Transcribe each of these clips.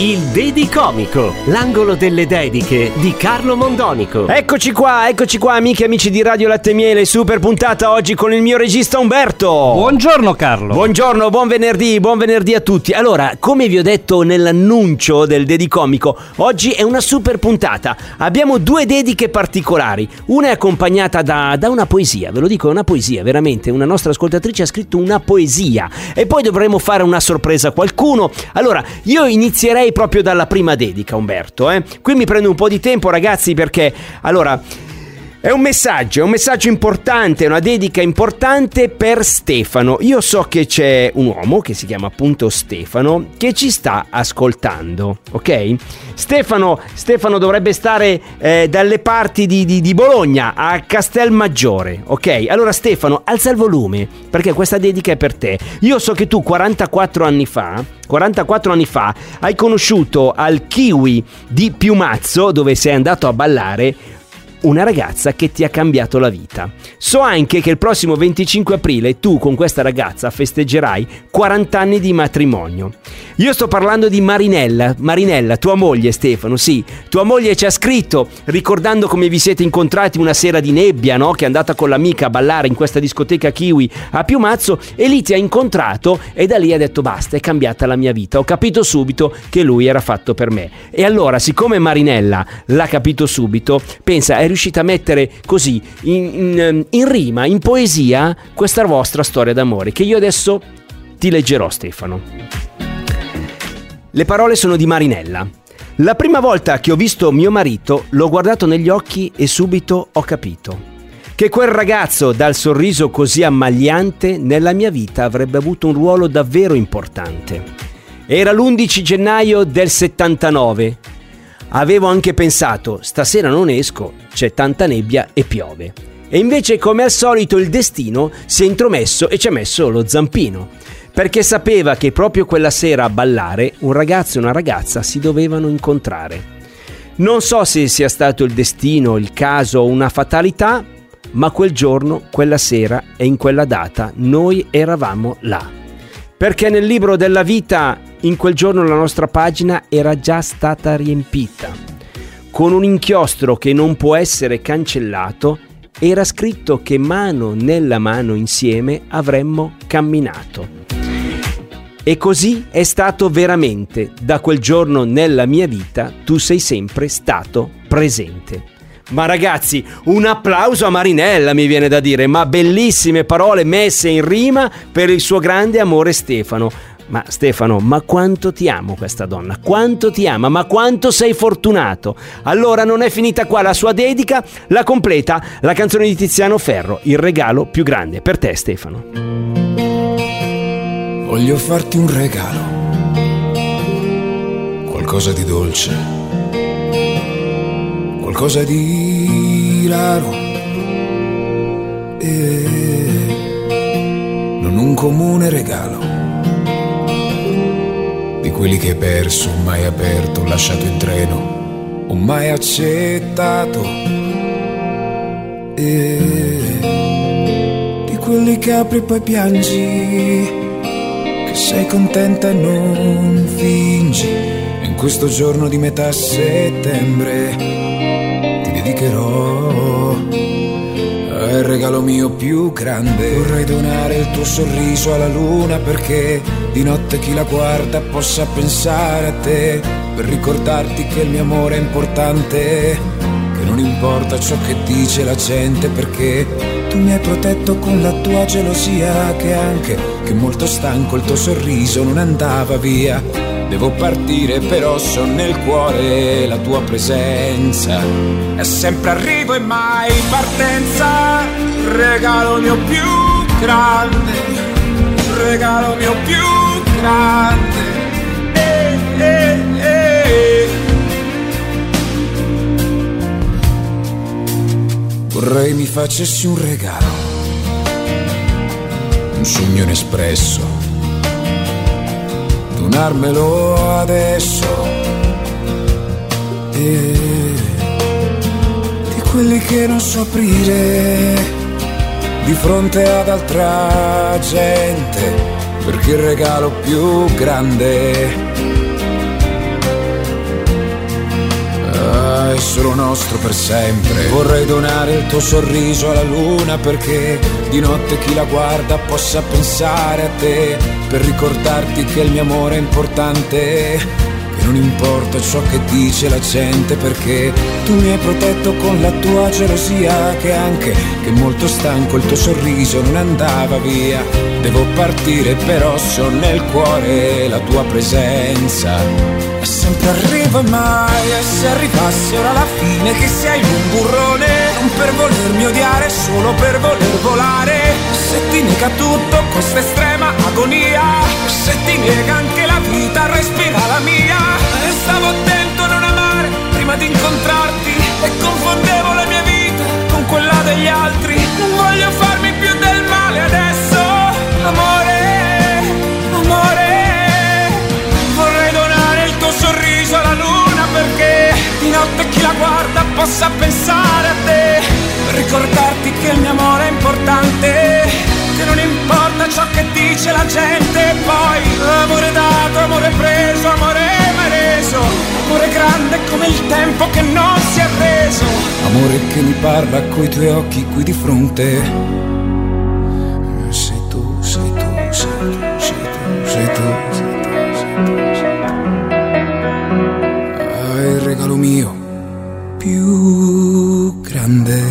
Il Dedicomico, l'angolo delle dediche di Carlo Mondonico. Eccoci qua, eccoci qua amiche e amici di Radio Latte Miele, super puntata oggi con il mio regista Umberto. Buongiorno Carlo. Buongiorno, buon venerdì, buon venerdì a tutti. Allora, come vi ho detto nell'annuncio del Dedicomico, oggi è una super puntata. Abbiamo due dediche particolari. Una è accompagnata da, da una poesia, ve lo dico, è una poesia, veramente. Una nostra ascoltatrice ha scritto una poesia. E poi dovremo fare una sorpresa a qualcuno. Allora, io inizierei proprio dalla prima dedica, Umberto. Eh? Qui mi prendo un po' di tempo, ragazzi, perché allora. È un messaggio, è un messaggio importante, una dedica importante per Stefano. Io so che c'è un uomo che si chiama appunto Stefano che ci sta ascoltando, ok? Stefano, Stefano dovrebbe stare eh, dalle parti di, di- di Bologna, a Castelmaggiore, ok? Allora Stefano, alza il volume perché questa dedica è per te. Io so che tu 44 anni fa 44 anni fa hai conosciuto al Kiwi di Piumazzo, dove sei andato a ballare, una ragazza che ti ha cambiato la vita. So anche che il prossimo 25 aprile tu con questa ragazza festeggerai 40 anni di matrimonio. Io sto parlando di Marinella, Marinella, tua moglie Stefano, sì, tua moglie ci ha scritto ricordando come vi siete incontrati una sera di nebbia, no? Che è andata con l'amica a ballare in questa discoteca Kiwi a Piumazzo e lì ti ha incontrato e da lì ha detto basta, è cambiata la mia vita. Ho capito subito che lui era fatto per me. E allora, siccome Marinella l'ha capito subito, pensa, è riuscita a mettere così in, in- in rima, in poesia, questa vostra storia d'amore che io adesso ti leggerò, Stefano. Le parole sono di Marinella. La prima volta che ho visto mio marito l'ho guardato negli occhi e subito ho capito che quel ragazzo dal sorriso così ammagliante nella mia vita avrebbe avuto un ruolo davvero importante. Era l'11 gennaio del 79. Avevo anche pensato, stasera non esco, c'è tanta nebbia e piove. E invece come al solito il destino si è intromesso e ci ha messo lo zampino perché sapeva che proprio quella sera a ballare un ragazzo e una ragazza si dovevano incontrare. Non so se sia stato il destino, il caso o una fatalità, ma quel giorno, quella sera e in quella data noi eravamo là. Perché nel libro della vita in quel giorno la nostra pagina era già stata riempita. Con un inchiostro che non può essere cancellato, era scritto che mano nella mano insieme avremmo camminato. E così è stato veramente. Da quel giorno nella mia vita tu sei sempre stato presente. Ma ragazzi, un applauso a Marinella mi viene da dire, ma bellissime parole messe in rima per il suo grande amore Stefano. Ma Stefano, ma quanto ti amo questa donna? Quanto ti ama? Ma quanto sei fortunato? Allora non è finita qua la sua dedica, la completa la canzone di Tiziano Ferro, il regalo più grande per te Stefano. Voglio farti un regalo, qualcosa di dolce, qualcosa di raro. E non un comune regalo, quelli che hai perso, mai aperto, lasciato in treno, o mai accettato. E di quelli che apri e poi piangi che sei contenta e non fingi. E in questo giorno di metà settembre ti dedicherò al regalo mio più grande. Vorrei donare il tuo sorriso alla luna perché di notte chi la guarda possa pensare a te. Per ricordarti che il mio amore è importante. Che non importa ciò che dice la gente perché tu mi hai protetto con la tua gelosia che anche che molto stanco il tuo sorriso non andava via. Devo partire però so nel cuore la tua presenza. È sempre arrivo e mai partenza. Regalo mio più grande. Regalo mio più grande. Eh, eh, eh. Vorrei mi facessi un regalo, un sogno inespresso. Donarmelo adesso. E di quelli che non so aprire di fronte ad altra gente, perché il regalo più grande è solo nostro per sempre. Vorrei donare il tuo sorriso alla luna perché di notte chi la guarda possa pensare a te, per ricordarti che il mio amore è importante. Che non importa ciò che dice la gente perché tu mi hai protetto con la tua gelosia che anche che molto stanco il tuo sorriso non andava via. Devo partire però so nel cuore la tua presenza. E sempre arriva mai e se arrivasse ora la fine che sei un burrone Non per volermi odiare, solo per voler volare Se ti nega tutto questa estrema agonia Se ti nega anche la vita, respira la mia. E stavo attento a non amare prima di incontrarti E confondevo la mia vita con quella degli altri. Non voglio farmi più del male adesso, amore Amore Vorrei donare il tuo sorriso alla luna perché di notte chi la guarda possa pensare a te. Ricordarti che il mio amore è importante, che non importa ciò che dice la gente. Poi amore dato, amore preso, amore mai reso. Amore grande come il tempo che non si è reso. Amore che mi parla coi tuoi occhi qui di fronte. Sei tu, sei tu, sei tu, sei tu, sei tu, sei tu, sei tu, sei tu. Ah, il regalo mio più grande.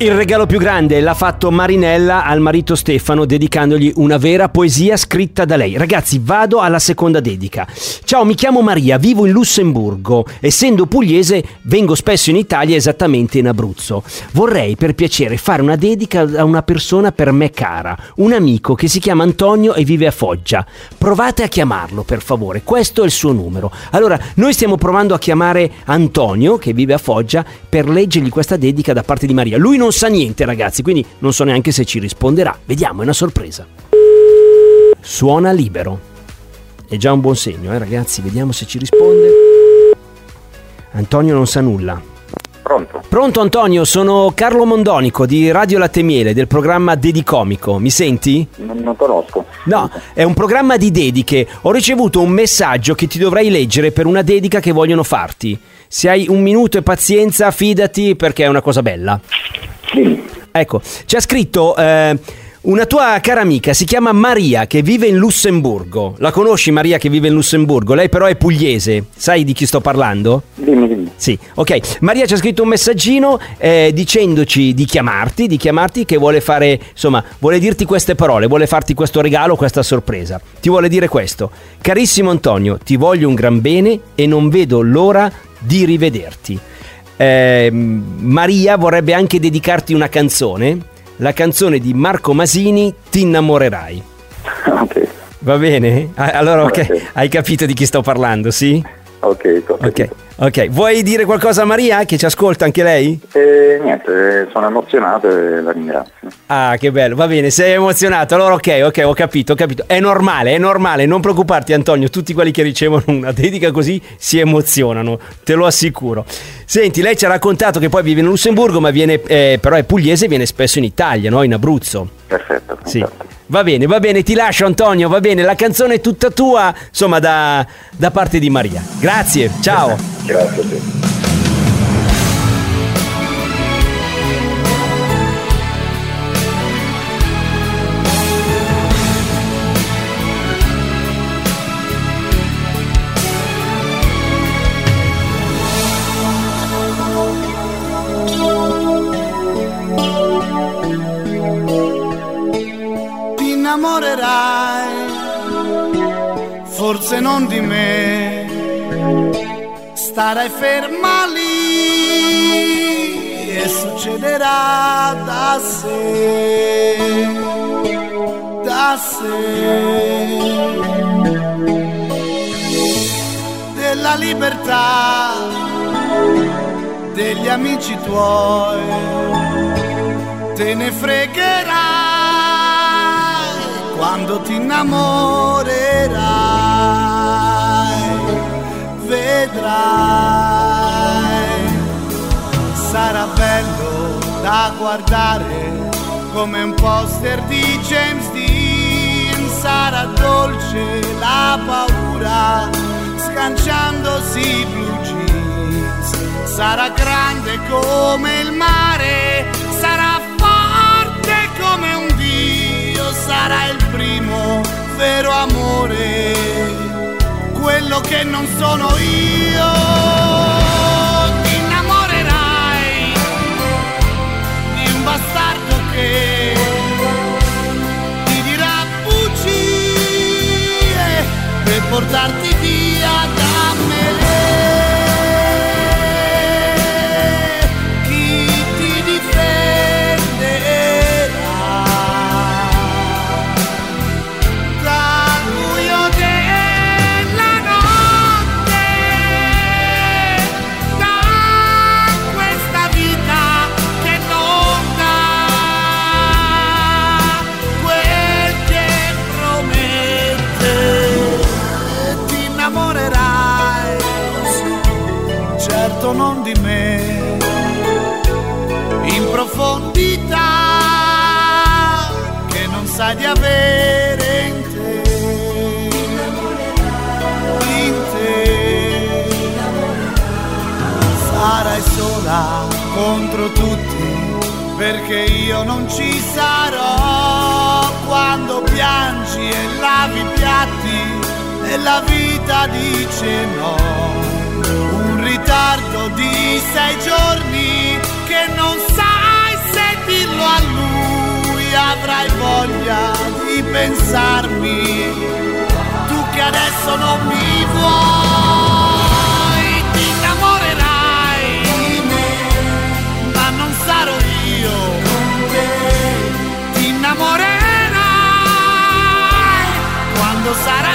Il regalo più grande l'ha fatto Marinella al marito Stefano dedicandogli una vera poesia scritta da lei. Ragazzi, vado alla seconda dedica. Ciao, mi chiamo Maria, vivo in Lussemburgo. Essendo pugliese, vengo spesso in Italia, esattamente in Abruzzo. Vorrei per piacere fare una dedica a una persona per me cara, un amico che si chiama Antonio e vive a Foggia. Provate a chiamarlo, per favore. Questo è il suo numero. Allora, noi stiamo provando a chiamare Antonio, che vive a Foggia, per leggergli questa dedica da parte di Maria. Lui non sa niente, ragazzi, quindi non so neanche se ci risponderà. Vediamo, è una sorpresa. Suona libero. È già un buon segno, eh, ragazzi. Vediamo se ci risponde. Antonio non sa nulla. Pronto? Pronto Antonio, sono Carlo Mondonico di Radio Latte Miele del programma Dedicomico. Mi senti? Non, non conosco. No, è un programma di dediche. Ho ricevuto un messaggio che ti dovrei leggere per una dedica che vogliono farti. Se hai un minuto e pazienza, fidati perché è una cosa bella. Ecco, c'è scritto eh, una tua cara amica, si chiama Maria, che vive in Lussemburgo. La conosci Maria che vive in Lussemburgo? Lei però è pugliese. Sai di chi sto parlando? Dimmi, dimmi. Sì, ok. Maria ci ha scritto un messaggino eh, dicendoci di chiamarti, di chiamarti che vuole fare, insomma, vuole dirti queste parole, vuole farti questo regalo, questa sorpresa. Ti vuole dire questo. Carissimo Antonio, ti voglio un gran bene e non vedo l'ora di rivederti. Eh, Maria vorrebbe anche dedicarti una canzone, la canzone di Marco Masini, Ti innamorerai. Ok, Va bene? Allora, ok, Ok. hai capito di chi sto parlando, sì? Ok, Ok, ok. Vuoi dire qualcosa a Maria che ci ascolta anche lei? E niente, sono emozionato e la ringrazio. Ah, che bello, va bene, sei emozionato. Allora, ok, ok, ho capito, ho capito. È normale, è normale, non preoccuparti, Antonio. Tutti quelli che ricevono una dedica così si emozionano, te lo assicuro. Senti, lei ci ha raccontato che poi vive in Lussemburgo, ma viene, eh, però è pugliese e viene spesso in Italia, no? In Abruzzo. Perfetto, Sì. fantastico. Va bene, va bene, ti lascio Antonio, va bene, la canzone è tutta tua, insomma, da, da parte di Maria. Grazie, ciao. Grazie a te. Forse non di me, starai ferma lì e succederà da sé, da sé. Della libertà degli amici tuoi te ne fregherai quando ti innamorerai, vedrai, sarà bello da guardare come un poster di James Dean, sarà dolce la paura sganciandosi i blue jeans, sarà grande come il mare, sarà forte come un dio, sarà il primo vero amore, quello che non sono io. Ti innamorerai di un bastardo che ti dirà bugie per portarti perché io non ci sarò. Quando piangi e lavi i piatti e la vita dice no. Un ritardo di sei giorni che non sai se dirlo a lui. Avrai voglia di pensarmi. Tu che adesso non mi vuoi quando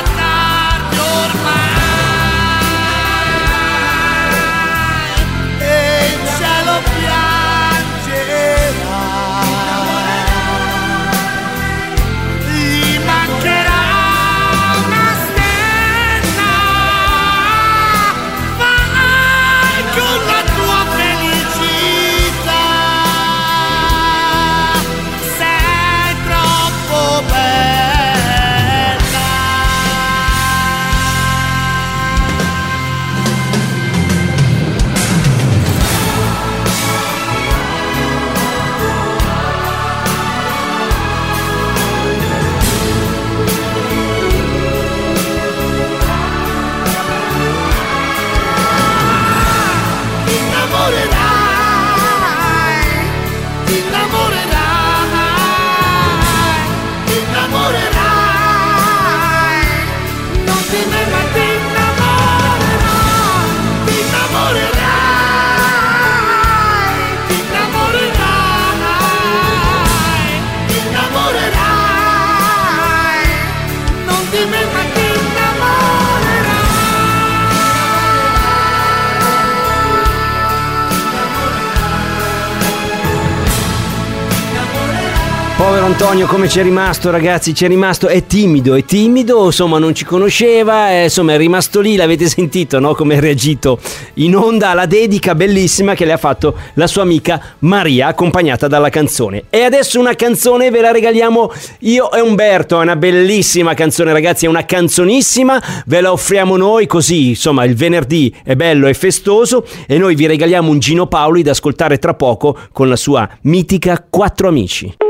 Antonio, come c'è rimasto, ragazzi? C'è rimasto, è timido, è timido, insomma, non ci conosceva, eh, insomma, è rimasto lì, l'avete sentito, no? Come ha reagito in onda alla dedica bellissima che le ha fatto la sua amica Maria, accompagnata dalla canzone. E adesso una canzone ve la regaliamo io e Umberto, è una bellissima canzone, ragazzi, è una canzonissima, ve la offriamo noi così, insomma, il venerdì è bello e festoso e noi vi regaliamo un Gino Paoli da ascoltare tra poco con la sua mitica Quattro Amici.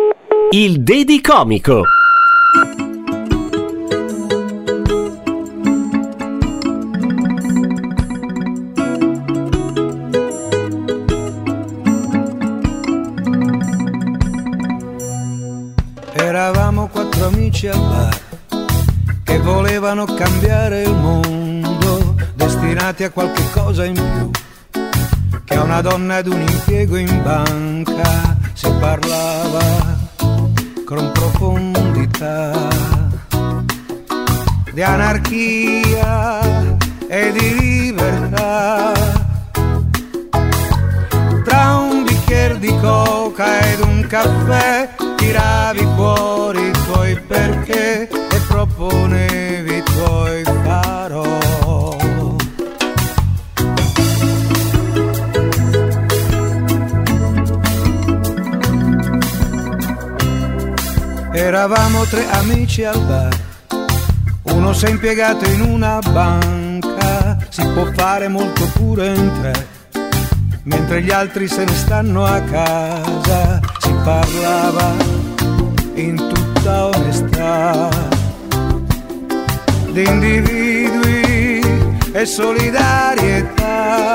Il Dedicomico. Eravamo quattro amici al bar che volevano cambiare il mondo, destinati a qualche cosa in più che a una donna ed un impiego in banca si parlava con profondità di anarchia e di libertà. Tra un bicchiere di coca ed un caffè tiravi fuori Eravamo tre amici al bar, uno si è impiegato in una banca, si può fare molto pure in tre, mentre gli altri se ne stanno a casa, si parlava in tutta onestà. Di individui e solidarietà.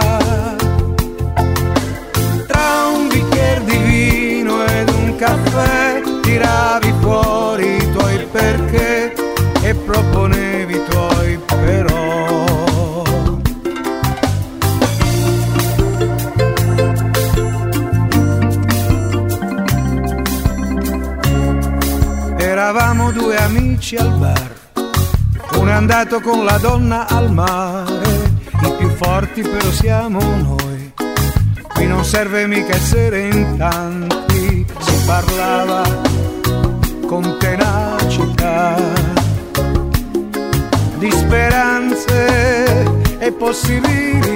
Tra un bicchiere di vino ed un caffè tiravi fuori i tuoi perché e proponevi i tuoi però. Eravamo due amici al bar, uno è andato con la donna al mare, i più forti però siamo noi. Qui non serve mica essere in tanti, si parlava con tenacità di speranze e possibilità.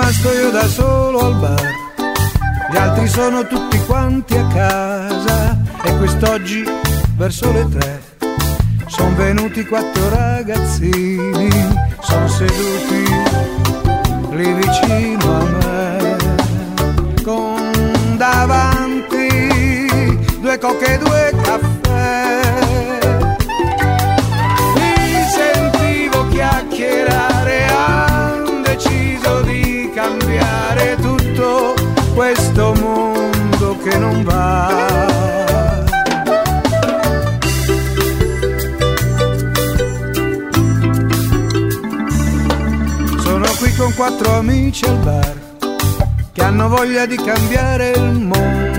Rimasto io da solo al bar, gli altri sono tutti quanti a casa e quest'oggi verso le tre sono venuti quattro ragazzini, sono seduti lì vicino a me, con davanti due coche e due Sono qui con quattro amici al bar che hanno voglia di cambiare il mondo.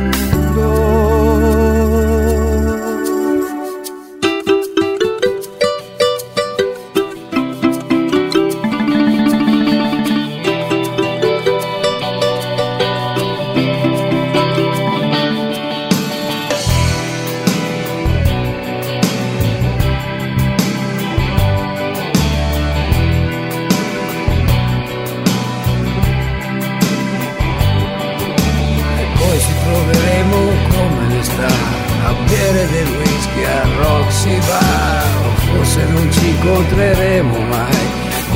Bar o forse non ci incontreremo mai.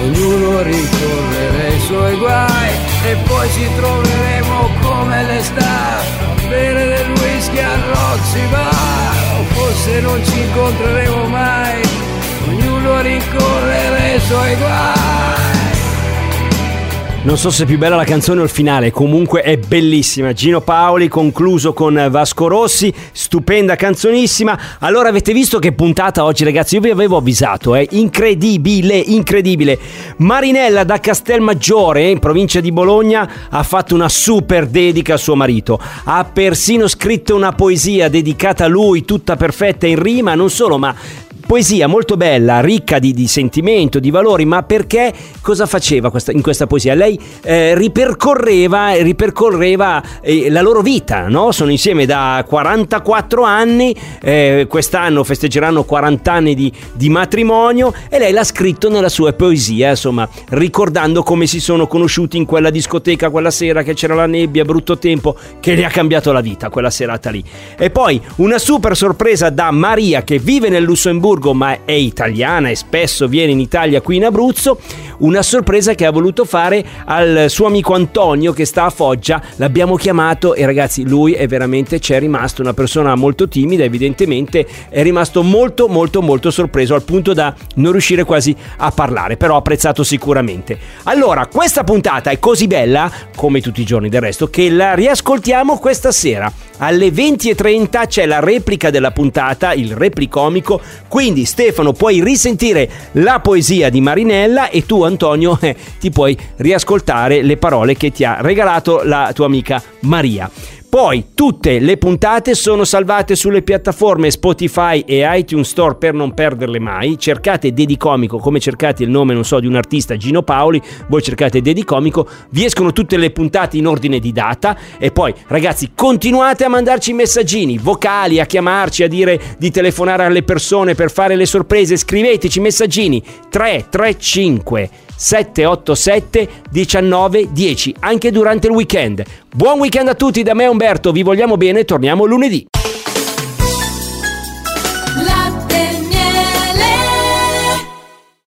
Ognuno rincorrere i suoi guai e poi ci troveremo come le sta. Bere del whisky a Roxy Bar forse non ci incontreremo mai. Ognuno rincorrere i suoi guai Non so se è più bella la canzone o il finale, comunque è bellissima. Gino Paoli concluso con Vasco Rossi, stupenda canzonissima. Allora avete visto che puntata oggi ragazzi? Io vi avevo avvisato, è incredibile, incredibile. Marinella da Castelmaggiore, in provincia di Bologna, ha fatto una super dedica a suo marito. Ha persino scritto una poesia dedicata a lui, tutta perfetta in rima, non solo, ma Poesia molto bella, ricca di, di sentimento, di valori, ma perché cosa faceva questa- in questa poesia? Lei eh, ripercorreva, ripercorreva eh, la loro vita, no? Sono insieme da 44 anni, eh, quest'anno festeggeranno 40 anni di, di matrimonio e lei l'ha scritto nella sua poesia, insomma, ricordando come si sono conosciuti in quella discoteca quella sera che c'era la nebbia, brutto tempo, che le ha cambiato la vita quella serata lì. E poi una super sorpresa da Maria che vive nel Lussemburgo ma è italiana e spesso viene in Italia qui in Abruzzo, una sorpresa che ha voluto fare al suo amico Antonio che sta a Foggia, l'abbiamo chiamato e ragazzi lui è veramente c'è rimasto una persona molto timida, evidentemente è rimasto molto molto molto sorpreso al punto da non riuscire quasi a parlare, però apprezzato sicuramente. Allora, questa puntata è così bella, come tutti i giorni del resto, che la riascoltiamo questa sera. Alle 20.30 c'è la replica della puntata, il replicomico, quindi Stefano puoi risentire la poesia di Marinella e tu Antonio eh, ti puoi riascoltare le parole che ti ha regalato la tua amica Maria. Poi tutte le puntate sono salvate sulle piattaforme Spotify e iTunes Store per non perderle mai. Cercate Dedicomico come cercate il nome, non so, di un artista Gino Paoli, voi cercate Dedicomico, vi escono tutte le puntate in ordine di data e poi ragazzi continuate a mandarci messaggini vocali, a chiamarci, a dire di telefonare alle persone per fare le sorprese, scriveteci messaggini 335 787 19 10 anche durante il weekend. Buon weekend a tutti da me Umberto, vi vogliamo bene, torniamo lunedì.